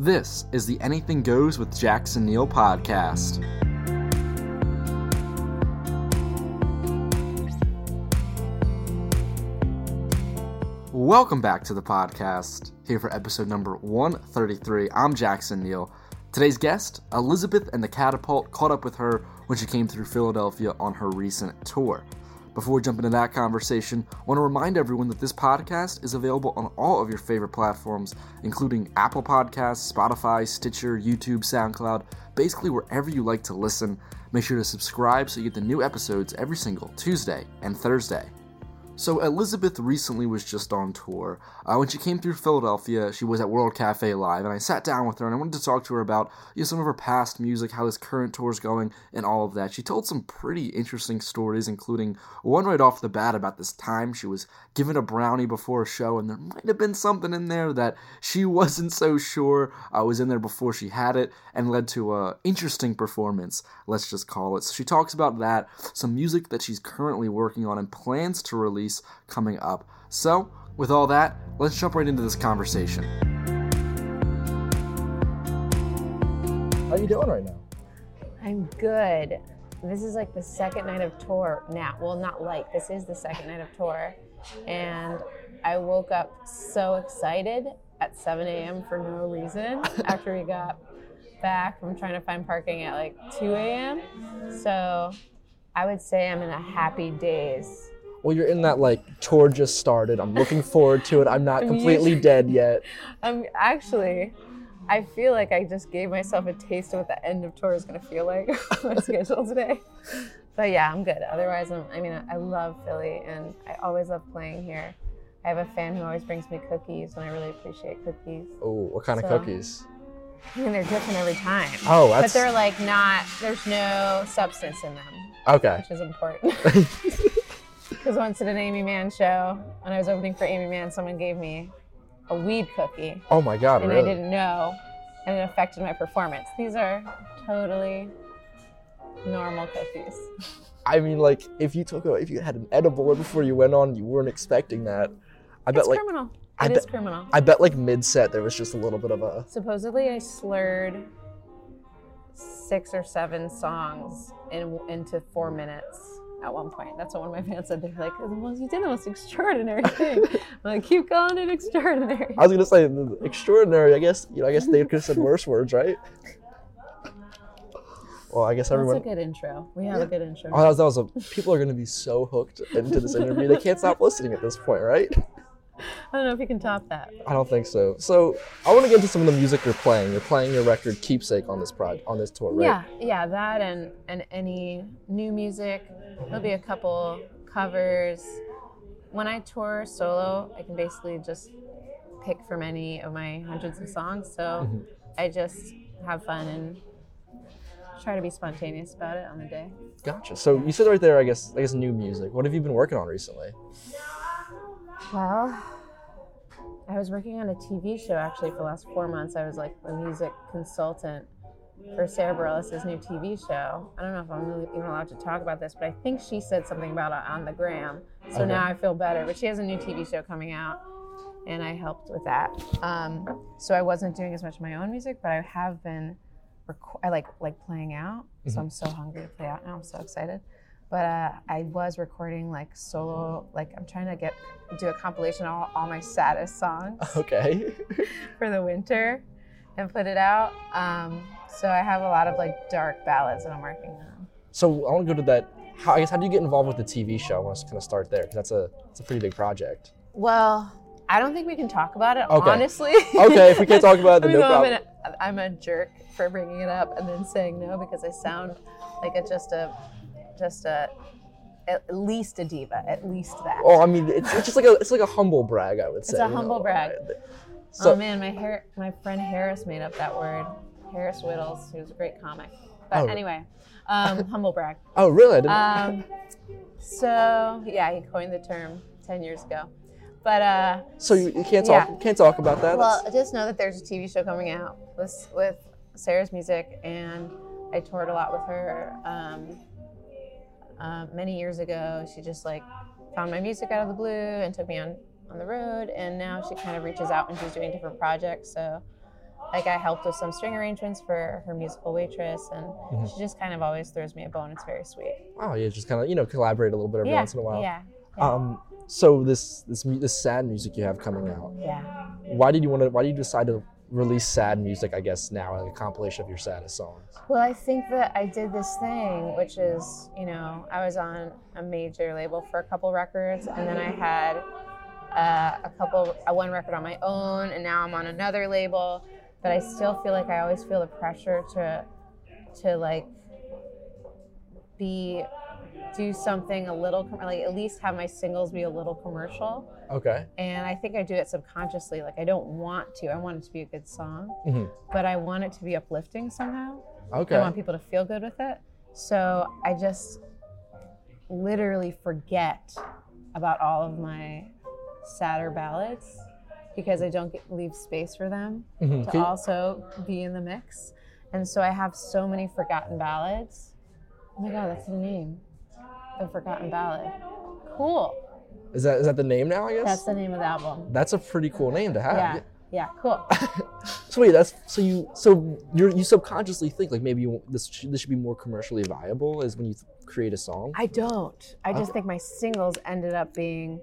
This is the Anything Goes with Jackson Neill podcast. Welcome back to the podcast. Here for episode number 133. I'm Jackson Neill. Today's guest, Elizabeth and the Catapult, caught up with her when she came through Philadelphia on her recent tour. Before we jump into that conversation, I want to remind everyone that this podcast is available on all of your favorite platforms, including Apple Podcasts, Spotify, Stitcher, YouTube, SoundCloud, basically wherever you like to listen. Make sure to subscribe so you get the new episodes every single Tuesday and Thursday. So Elizabeth recently was just on tour. Uh, when she came through Philadelphia, she was at World Cafe Live, and I sat down with her and I wanted to talk to her about you know, some of her past music, how this current tour is going, and all of that. She told some pretty interesting stories, including one right off the bat about this time she was given a brownie before a show, and there might have been something in there that she wasn't so sure uh, was in there before she had it, and led to a interesting performance. Let's just call it. So she talks about that, some music that she's currently working on and plans to release coming up. So, with all that, let's jump right into this conversation. How are you doing right now? I'm good. This is like the second night of tour now. Well, not like, this is the second night of tour. And I woke up so excited at 7 a.m. for no reason after we got back from trying to find parking at like 2 a.m. So I would say I'm in a happy daze. Well, you're in that like tour just started. I'm looking forward to it. I'm not completely dead yet. I'm actually, I feel like I just gave myself a taste of what the end of tour is going to feel like on my schedule today. But yeah, I'm good. Otherwise, I'm, I mean, I love Philly and I always love playing here. I have a fan who always brings me cookies, and I really appreciate cookies. Oh, what kind So- of cookies? I mean, they're different every time. Oh, But they're like not, there's no substance in them, okay. which is important. Because once at an Aimee Mann show, when I was opening for Aimee Mann, someone gave me a weed cookie, Oh my god, and really? I didn't know, and it affected my performance. These are totally normal cookies. I mean, like if you took a, if you had an edible before you went on, you weren't expecting that. I bet It's like criminal. I It is bet- criminal. I bet like mid set there was just a little bit of a Supposedly, I slurred six or seven songs in, into four minutes at one point. That's what one of my fans said. They're like, "The most- "You did the most extraordinary thing." I'm like, "Keep calling it extraordinary." I was gonna say extraordinary. I guess you know. I guess they could have said worse words, right? Well, I guess everyone. That's a good intro. We have a good intro. Oh, that was, that was a. People are gonna be so hooked into this interview. They can't stop listening at this point, right? I don't know if you can top that. I don't think so. So I want to get into some of the music you're playing. You're playing your record "Keepsake" on this prod on this tour, right? Yeah, yeah, that and and any new music. There'll be a couple covers. When I tour solo, I can basically just pick from any of my hundreds of songs. So Mhm. I just have fun and try to be spontaneous about it on the day. Gotcha. So you said right there, I guess, I guess new music. What have you been working on recently? Well, I was working on a TV show actually for the last four months. I was like a music consultant for Sara Bareilles' new TV show. I don't know if I'm really even allowed to talk about this, but I think she said something about it on the gram. So Okay. now I feel better. But she has a new TV show coming out, and I helped with that. Um, so I wasn't doing as much of my own music, but I have been. Rec- I like like playing out, so I'm so hungry to play out now. I'm so excited. But uh, I was recording like solo, like I'm trying to get do a compilation of all, all my saddest songs Okay. for the winter and put it out. Um, so I have a lot of like dark ballads that I'm working on. so I want to go to that. How, I guess how do you get involved with the TV show? I want to kind of start there because that's a it's a pretty big project. Well, I don't think we can talk about it Okay. honestly. Okay, if we can't talk about it, then no problem. an- I'm a jerk for bringing it up and then saying no because I sound like a just a just a at least a diva, at least that. Oh, I mean, it's, it's just like a it's like a humble brag, I would say. It's a you know? humble brag. So oh man, my hair, my friend Harris made up that word. Harris Wittels, who's a great comic. But Oh. anyway, um, humble brag. oh really? I didn't. Um, so yeah, he coined the term ten years ago. But uh, so you, you can't talk yeah. can't talk about that. well, just know that there's a TV show coming out with with Sara's music, and I toured a lot with her. Um, uh, many years ago, she just like found my music out of the blue and took me on on the road, and now she kind of reaches out when she's doing different projects. So like I helped with some string arrangements for her musical waitress, and Mm-hmm. she just kind of always throws me a bone. It's very sweet. Oh, yeah, just kind of you know collaborate a little bit every yeah, once in a while. yeah, yeah, Um, so this this this sad music you have coming out. yeah. Why did you want to? Why did you decide to release sad music? I guess now a compilation of your saddest songs. Well, I think that I did this thing, which is, you know, I was on a major label for a couple records, and then I had uh, a couple, uh, one record on my own, and now I'm on another label. But I still feel like I always feel the pressure to, to like, be, do something a little, like at least have my singles be a little commercial. Okay. And I think I do it subconsciously. Like I don't want to. I want it to be a good song, hmm but I want it to be uplifting somehow. Okay. I want people to feel good with it. So I just literally forget about all of my sadder ballads because I don't get, leave space for them Mhm. to Can also be in the mix. And so I have so many forgotten ballads. Oh my god, that's the name. The Forgotten Ballad. Cool. Is that is that the name now? I guess. That's the name of the album. That's a pretty cool name to have. Yeah. Yeah, cool. So wait, that's so you so you you subconsciously think like maybe you, this should, this should be more commercially viable is when you th- create a song. I don't. I just Okay. think my singles ended up being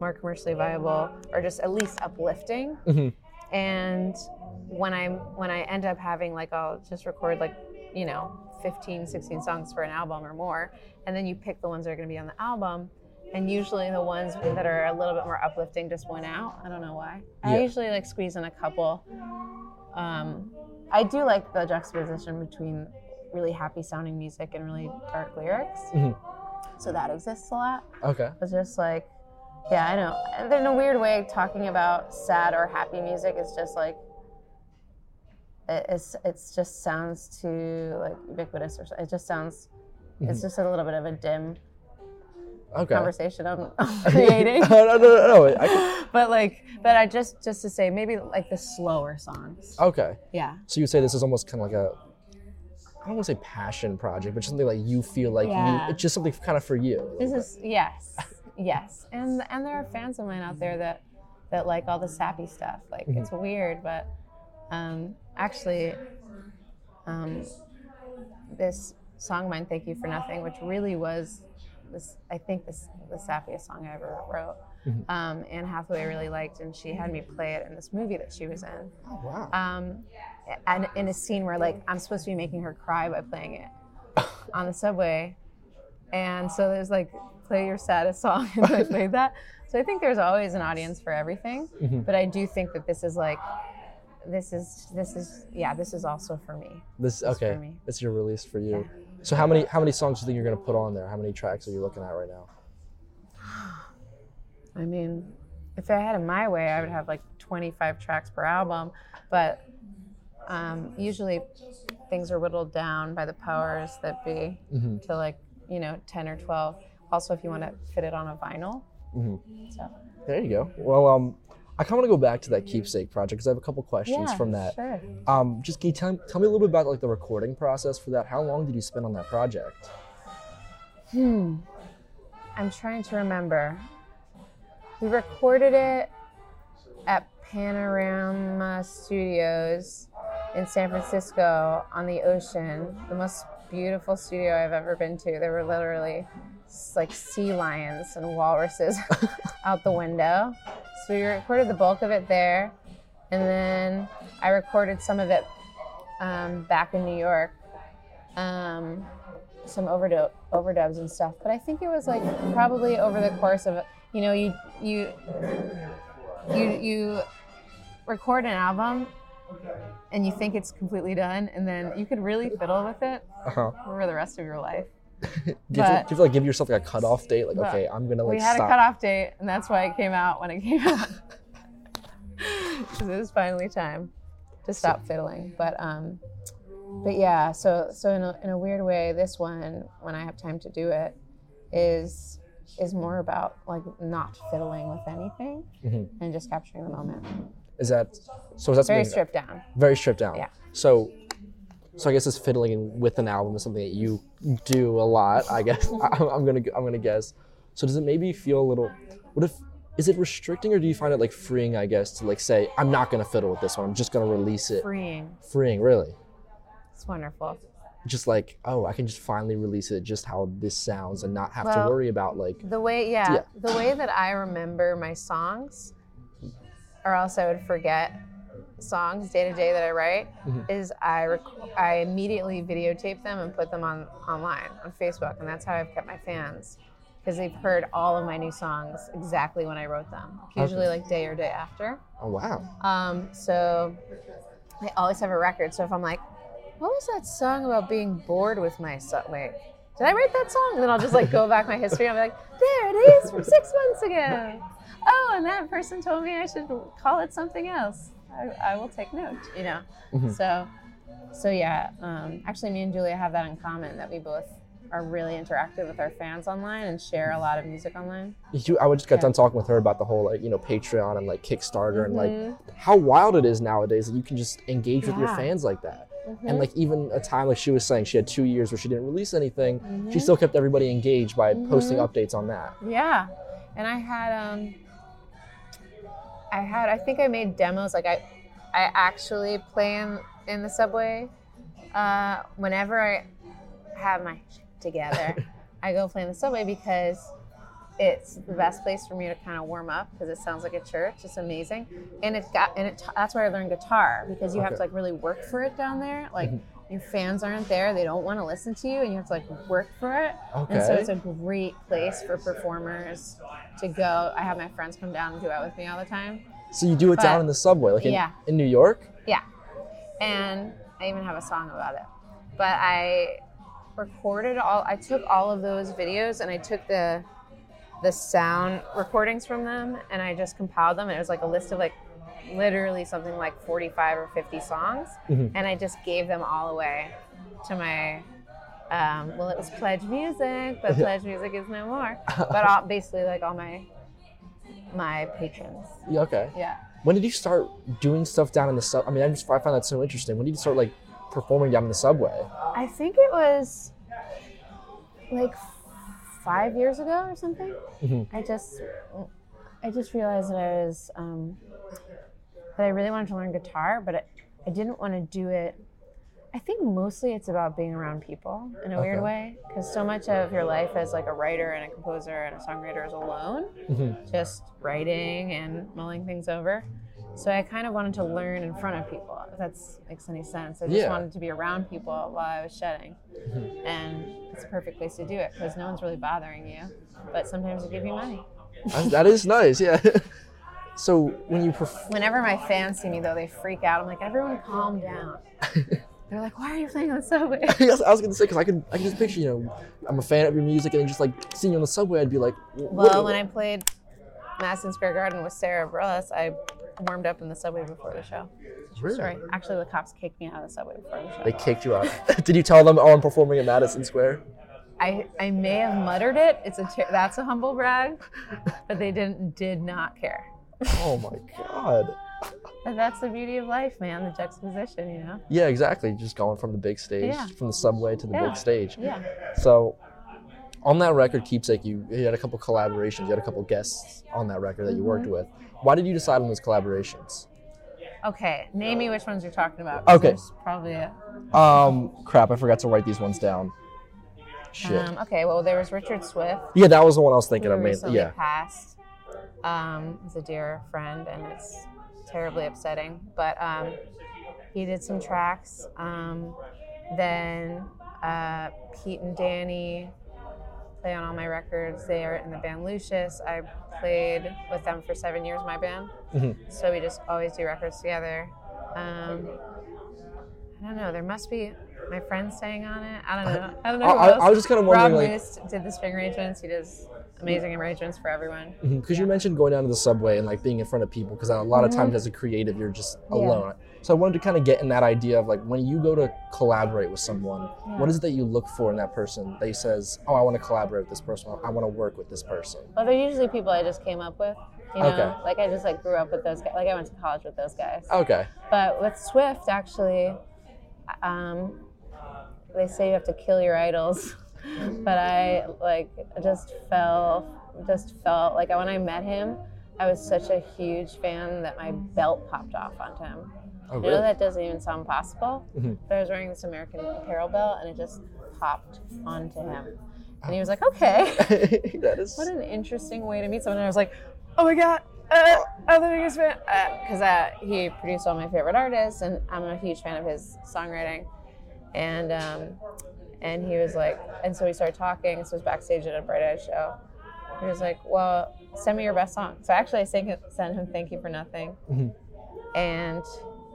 more commercially viable or just at least uplifting. Mhm. And when I'm when I end up having like I'll just record like, you know, 15, 16 songs for an album or more, and then you pick the ones that are going to be on the album. And usually the ones that are a little bit more uplifting just went out. I don't know why. Yeah. I usually like squeeze in a couple. Um, I do like the juxtaposition between really happy sounding music and really dark lyrics. Mhm. So that exists a lot. Okay. It's just like, yeah, I know. And in a weird way, talking about sad or happy music is just like, it- it's it's just sounds too like ubiquitous or so- it just sounds. It's mm-hmm. just a little bit of a dim Okay. conversation I'm, I'm creating. no, no, no, no. I but like, but I just just to say maybe like the slower songs. okay. Yeah. So you say this is almost kind of like a I don't want to say passion project, but just something like you feel like Yeah. you it's just something kind of for you. This is yes, yes, and and there are fans of mine out there that that like all the sappy stuff. Like mm-hmm. it's weird, but um, actually, um, this song of mine, "Thank You for Nothing," which really was this, I think this the sappiest song I ever wrote. Um, Anne Hathaway really liked, and she had me play it in this movie that she was in. Oh, wow. Um, and in a scene where like I'm supposed to be making her cry by playing it on the subway, and so there's like play your saddest song, and I played that. So I think there's always an audience for everything, but I do think that this is like, this is this is yeah, this is also for me. This for okay. me. It's your release for you. So how many how many songs do you think you're gonna put on there? How many tracks are you looking at right now? I mean, if I had it my way, I would have like 25 tracks per album, but um, usually things are whittled down by the powers that be Mm-hmm. to like, you know, 10 or 12. Also, if you want to fit it on a vinyl. Mm-hmm. So, There you go. Well, um, I kind of want to go back to that keepsake project because I have a couple questions yeah, from that. Sure. Um, just can you tell, tell me a little bit about like the recording process for that? How long did you spend on that project? Hmm. I'm trying to remember. We recorded it at Panorama Studios in San Francisco on the ocean. The most beautiful studio I've ever been to. There were literally like sea lions and walruses out the window. So we recorded the bulk of it there. And then I recorded some of it um, back in New York. Um, some overdu- overdubs and stuff. But I think it was like probably over the course of you know you you you you record an album and you think it's completely done, and then you could really fiddle with it Uh-huh. for the rest of your life. Do you, have But- do you have like give yourself like a cutoff date? Like, okay, I'm gonna like we had stop. a cutoff date, and that's why it came out when it came out. 'Cause it was finally time to stop fiddling. But um, but yeah. So so in a, in a weird way, this one, when I have time to do it, is is more about like not fiddling with anything Mhm. and just capturing the moment. Is that so? Is that Very stripped down. very stripped down? Yeah. So, so I guess this fiddling with an album is something that you do a lot. I guess I'm gonna I'm gonna guess. So does it maybe feel a little? What if is it restricting or do you find it like freeing? I guess to like say I'm not gonna fiddle with this one. I'm just gonna release it. Freeing. Freeing, really. It's wonderful. Just like oh, I can just finally release it just how this sounds and not have to worry about like The way, yeah, Yeah. the way that I remember my songs, or else I would forget songs day to day that I write, Mhm. is I rec- I immediately videotape them and put them on online on Facebook, and that's how I've kept my fans because they've heard all of my new songs exactly when I wrote them, usually Okay. like day or day after. oh wow. Um, so I always have a record. So if I'm like, what was that song about being bored with my son? Wait, did I write that song? And then I'll just like go back my history and I'll be like, there it is from six months ago. Oh, and that person told me I should call it something else. I, I will take note, you know? Mhm. So, so yeah, um, actually me and Julia have that in common that we both are really interactive with our fans online and share a lot of music online. You, I just got Yeah. done talking with her about the whole like you know Patreon and like Kickstarter and like Mhm. how wild it is nowadays that you can just engage with your fans like that. Mhm. And like even a time like she was saying she had two years where she didn't release anything, she Mhm. still kept everybody engaged by posting Mhm. updates on that. Yeah, and I had um, I had I think I made demos like I, I actually play in in the subway. Uh, whenever I have my together, I go play in the subway because it's the best place for me to kind of warm up because it sounds like a church. It's amazing, and it got and it that's where I learned guitar because you have to like really work for it down there. Like Mhm. Your fans aren't there; they don't want to listen to you, and you have to like work for it. Okay. And so it's a great place for performers to go. I have my friends come down and do it with me all the time. So you do it But- down in the subway, like in, Yeah. in New York? Yeah. And I even have a song about it. But I recorded all I took all of those videos and I took the the sound recordings from them and I just compiled them. It was like a list of like literally something like 45 or 50 songs Mhm. and I just gave them all away to my um, well, it was pledge music, but pledge music is no more. But all, basically, like all my my patrons. Yeah, okay. Yeah. When did you start doing stuff down in the sub? I mean, I just I find that so interesting. When did you start like performing down in the subway? I think it was like five years ago or something. Mhm. I just, I just realized that I was, um, that I really wanted to learn guitar, but I, I didn't want to do it. I think mostly it's about being around people in a weird way, because so much of your life as like a writer and a composer and a songwriter is alone, Mhm. just writing and mulling things over. So I kind of wanted to learn in front of people. If that makes any sense. I just Yeah. wanted to be around people while I was shedding, and it's a perfect place to do it because no one's really bothering you. But sometimes they give you money. That is nice, yeah. so when you perform, Whenever my fans see me though, they freak out. I'm like, everyone, calm down. They're like, why are you playing on the subway? Yes, I was gonna say because I could I can just picture you know I'm a fan of your music and just like seeing you on the subway I'd be like "Wh- what- Well, when I played Madison Square Garden with Sara Bareilles, I warmed up in the subway before the show. Really? story. Actually, the cops kicked me out of the subway before the show. they kicked you out. Did you tell them oh I'm performing at Madison Square? I, I may have muttered it. It's a ter- that's a humble brag, but they didn't did not care. Oh my god. And that's the beauty of life, man. The juxtaposition, you know. Yeah, exactly. Just going from the big stage, Yeah. from the subway to the Yeah. big stage. Yeah. So, on that record, Keepsake, you, you had a couple collaborations. You had a couple guests on that record that you worked Mm-hmm. with. Why did you decide on those collaborations? Okay. Name me which ones you're talking about. Okay. Probably a. Um, crap, I forgot to write these ones down. Shit. Um, okay. Well, there was Richard Swift. yeah, that was the one I was thinking of. Yeah. passed. Um, he's a dear friend, and it's terribly upsetting. But um, he did some tracks. Um, then uh, Pete and Danny play on all my records. They are in the band Lucius. I played with them for seven years, my band. Mhm. So we just always do records together. Um, I don't know. There must be my friend staying on it. I don't know. I don't know. I, who I, else. I was just kind of Rob wondering, like, Moose did the string arrangements. He does amazing arrangements for everyone. because you mentioned going down to the subway and like being in front of people. Because a lot of times as a creative, you're just alone. So I wanted to kind of get in that idea of like when you go to collaborate with someone, what is it that you look for in that person that says, "Oh, I want to collaborate with this person. I want to work with this person." Well, they're usually people I just came up with. You know, Okay. like I just like grew up with those guys. Like I went to college with those guys. Okay. But with Swift, actually, um, they say you have to kill your idols. but I like just fell, just felt like when I met him, I was such a huge fan that my belt popped off onto him. Oh, I know that doesn't even sound possible, Mhm. but I was wearing this American Apparel belt and it just popped onto him. And he was like, okay. that is. what an interesting way to meet someone. And I was like, oh my God, uh, I'm the biggest fan. Because uh, he produced all my favorite artists and I'm a huge fan of his songwriting. And um, and he was like, and so we started talking. This was backstage at a Bright Eyes show. He was like, well, send me your best song. So actually, I sang, sent him Thank You for Nothing. Mhm. And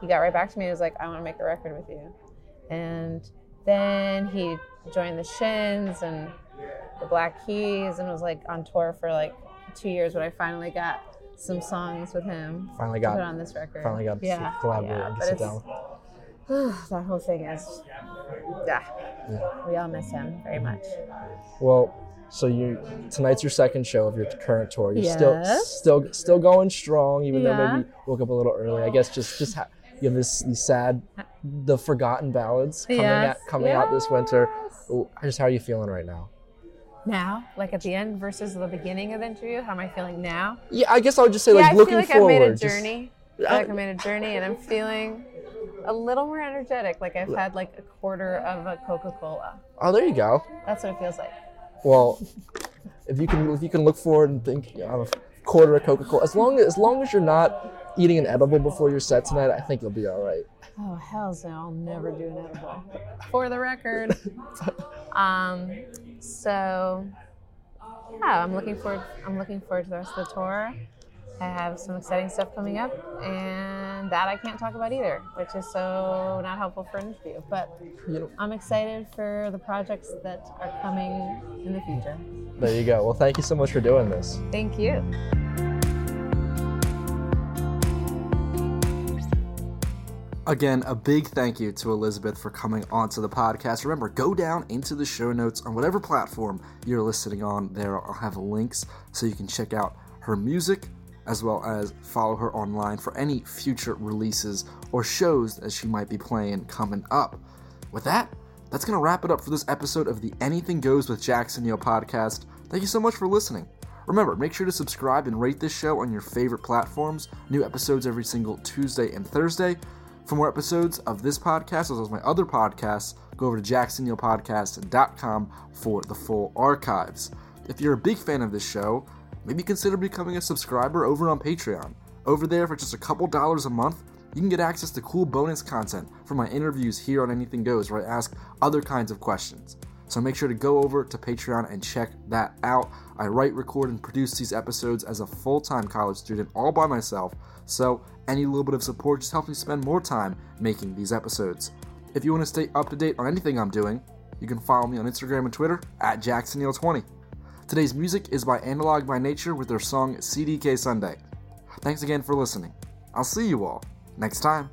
he got right back to me. He was like, I want to make a record with you. And then he joined the Shins and the Black Keys and was like on tour for like two years. But I finally got some songs with him Finally to put got. on this record. Finally got yeah, to collaborate yeah, and sit down. that whole thing is, yeah, Yeah. we all miss him very much. Well, so you tonight's your second show of your current tour. You're still Yes. still still going strong, even though maybe woke up a little early. I guess just just ha- you have this these sad, the forgotten ballads coming Yes, out coming out this winter. yes. Just how are you feeling right now? Now, like at the end versus the beginning of the interview, how am I feeling now? Yeah, I guess I would just say yeah, like I looking feel like forward. I've made a just- journey. I feel like I made a journey, and I'm feeling a little more energetic. Like I've had like a quarter of a Coca Cola. oh, there you go. That's what it feels like. Well, if you can if you can look forward and think you know, a quarter of Coca Cola, as long as as long as you're not eating an edible before your set tonight, I think you'll be all right. Oh hells no! I'll never do an edible. For the record. um. So. Yeah, I'm looking forward. I'm looking forward to the rest of the tour. I have some exciting stuff coming up, and that I can't talk about either, which is so not helpful for an interview. But You know, I'm excited for the projects that are coming in the future. there you go. Well, thank you so much for doing this. Thank you. Again, a big thank you to Elizabeth for coming onto the podcast. Remember, go down into the show notes on whatever platform you're listening on. There I'll have links so you can check out her music as well as follow her online for any future releases or shows that she might be playing coming up. With that, that's going to wrap it up for this episode of the Anything Goes with Jackson Neill podcast. Thank you so much for listening. Remember, make sure to subscribe and rate this show on your favorite platforms. New episodes every single Tuesday and Thursday. For more episodes of this podcast, as well as my other podcasts, go over to jacksonneillpodcast.com for the full archives. If you're a big fan of this show, maybe consider becoming a subscriber over on Patreon. Over there, for just a couple dollars a month, you can get access to cool bonus content from my interviews here on Anything Goes, where I ask other kinds of questions. So make sure to go over to Patreon and check that out. I write, record, and produce these episodes as a full time college student all by myself, so any little bit of support just helps me spend more time making these episodes. If you want to stay up to date on anything I'm doing, you can follow me on Instagram and Twitter at JacksonNeill20. Today's music is by Analog by Nature with their song CDK Sunday. Thanks again for listening. I'll see you all next time.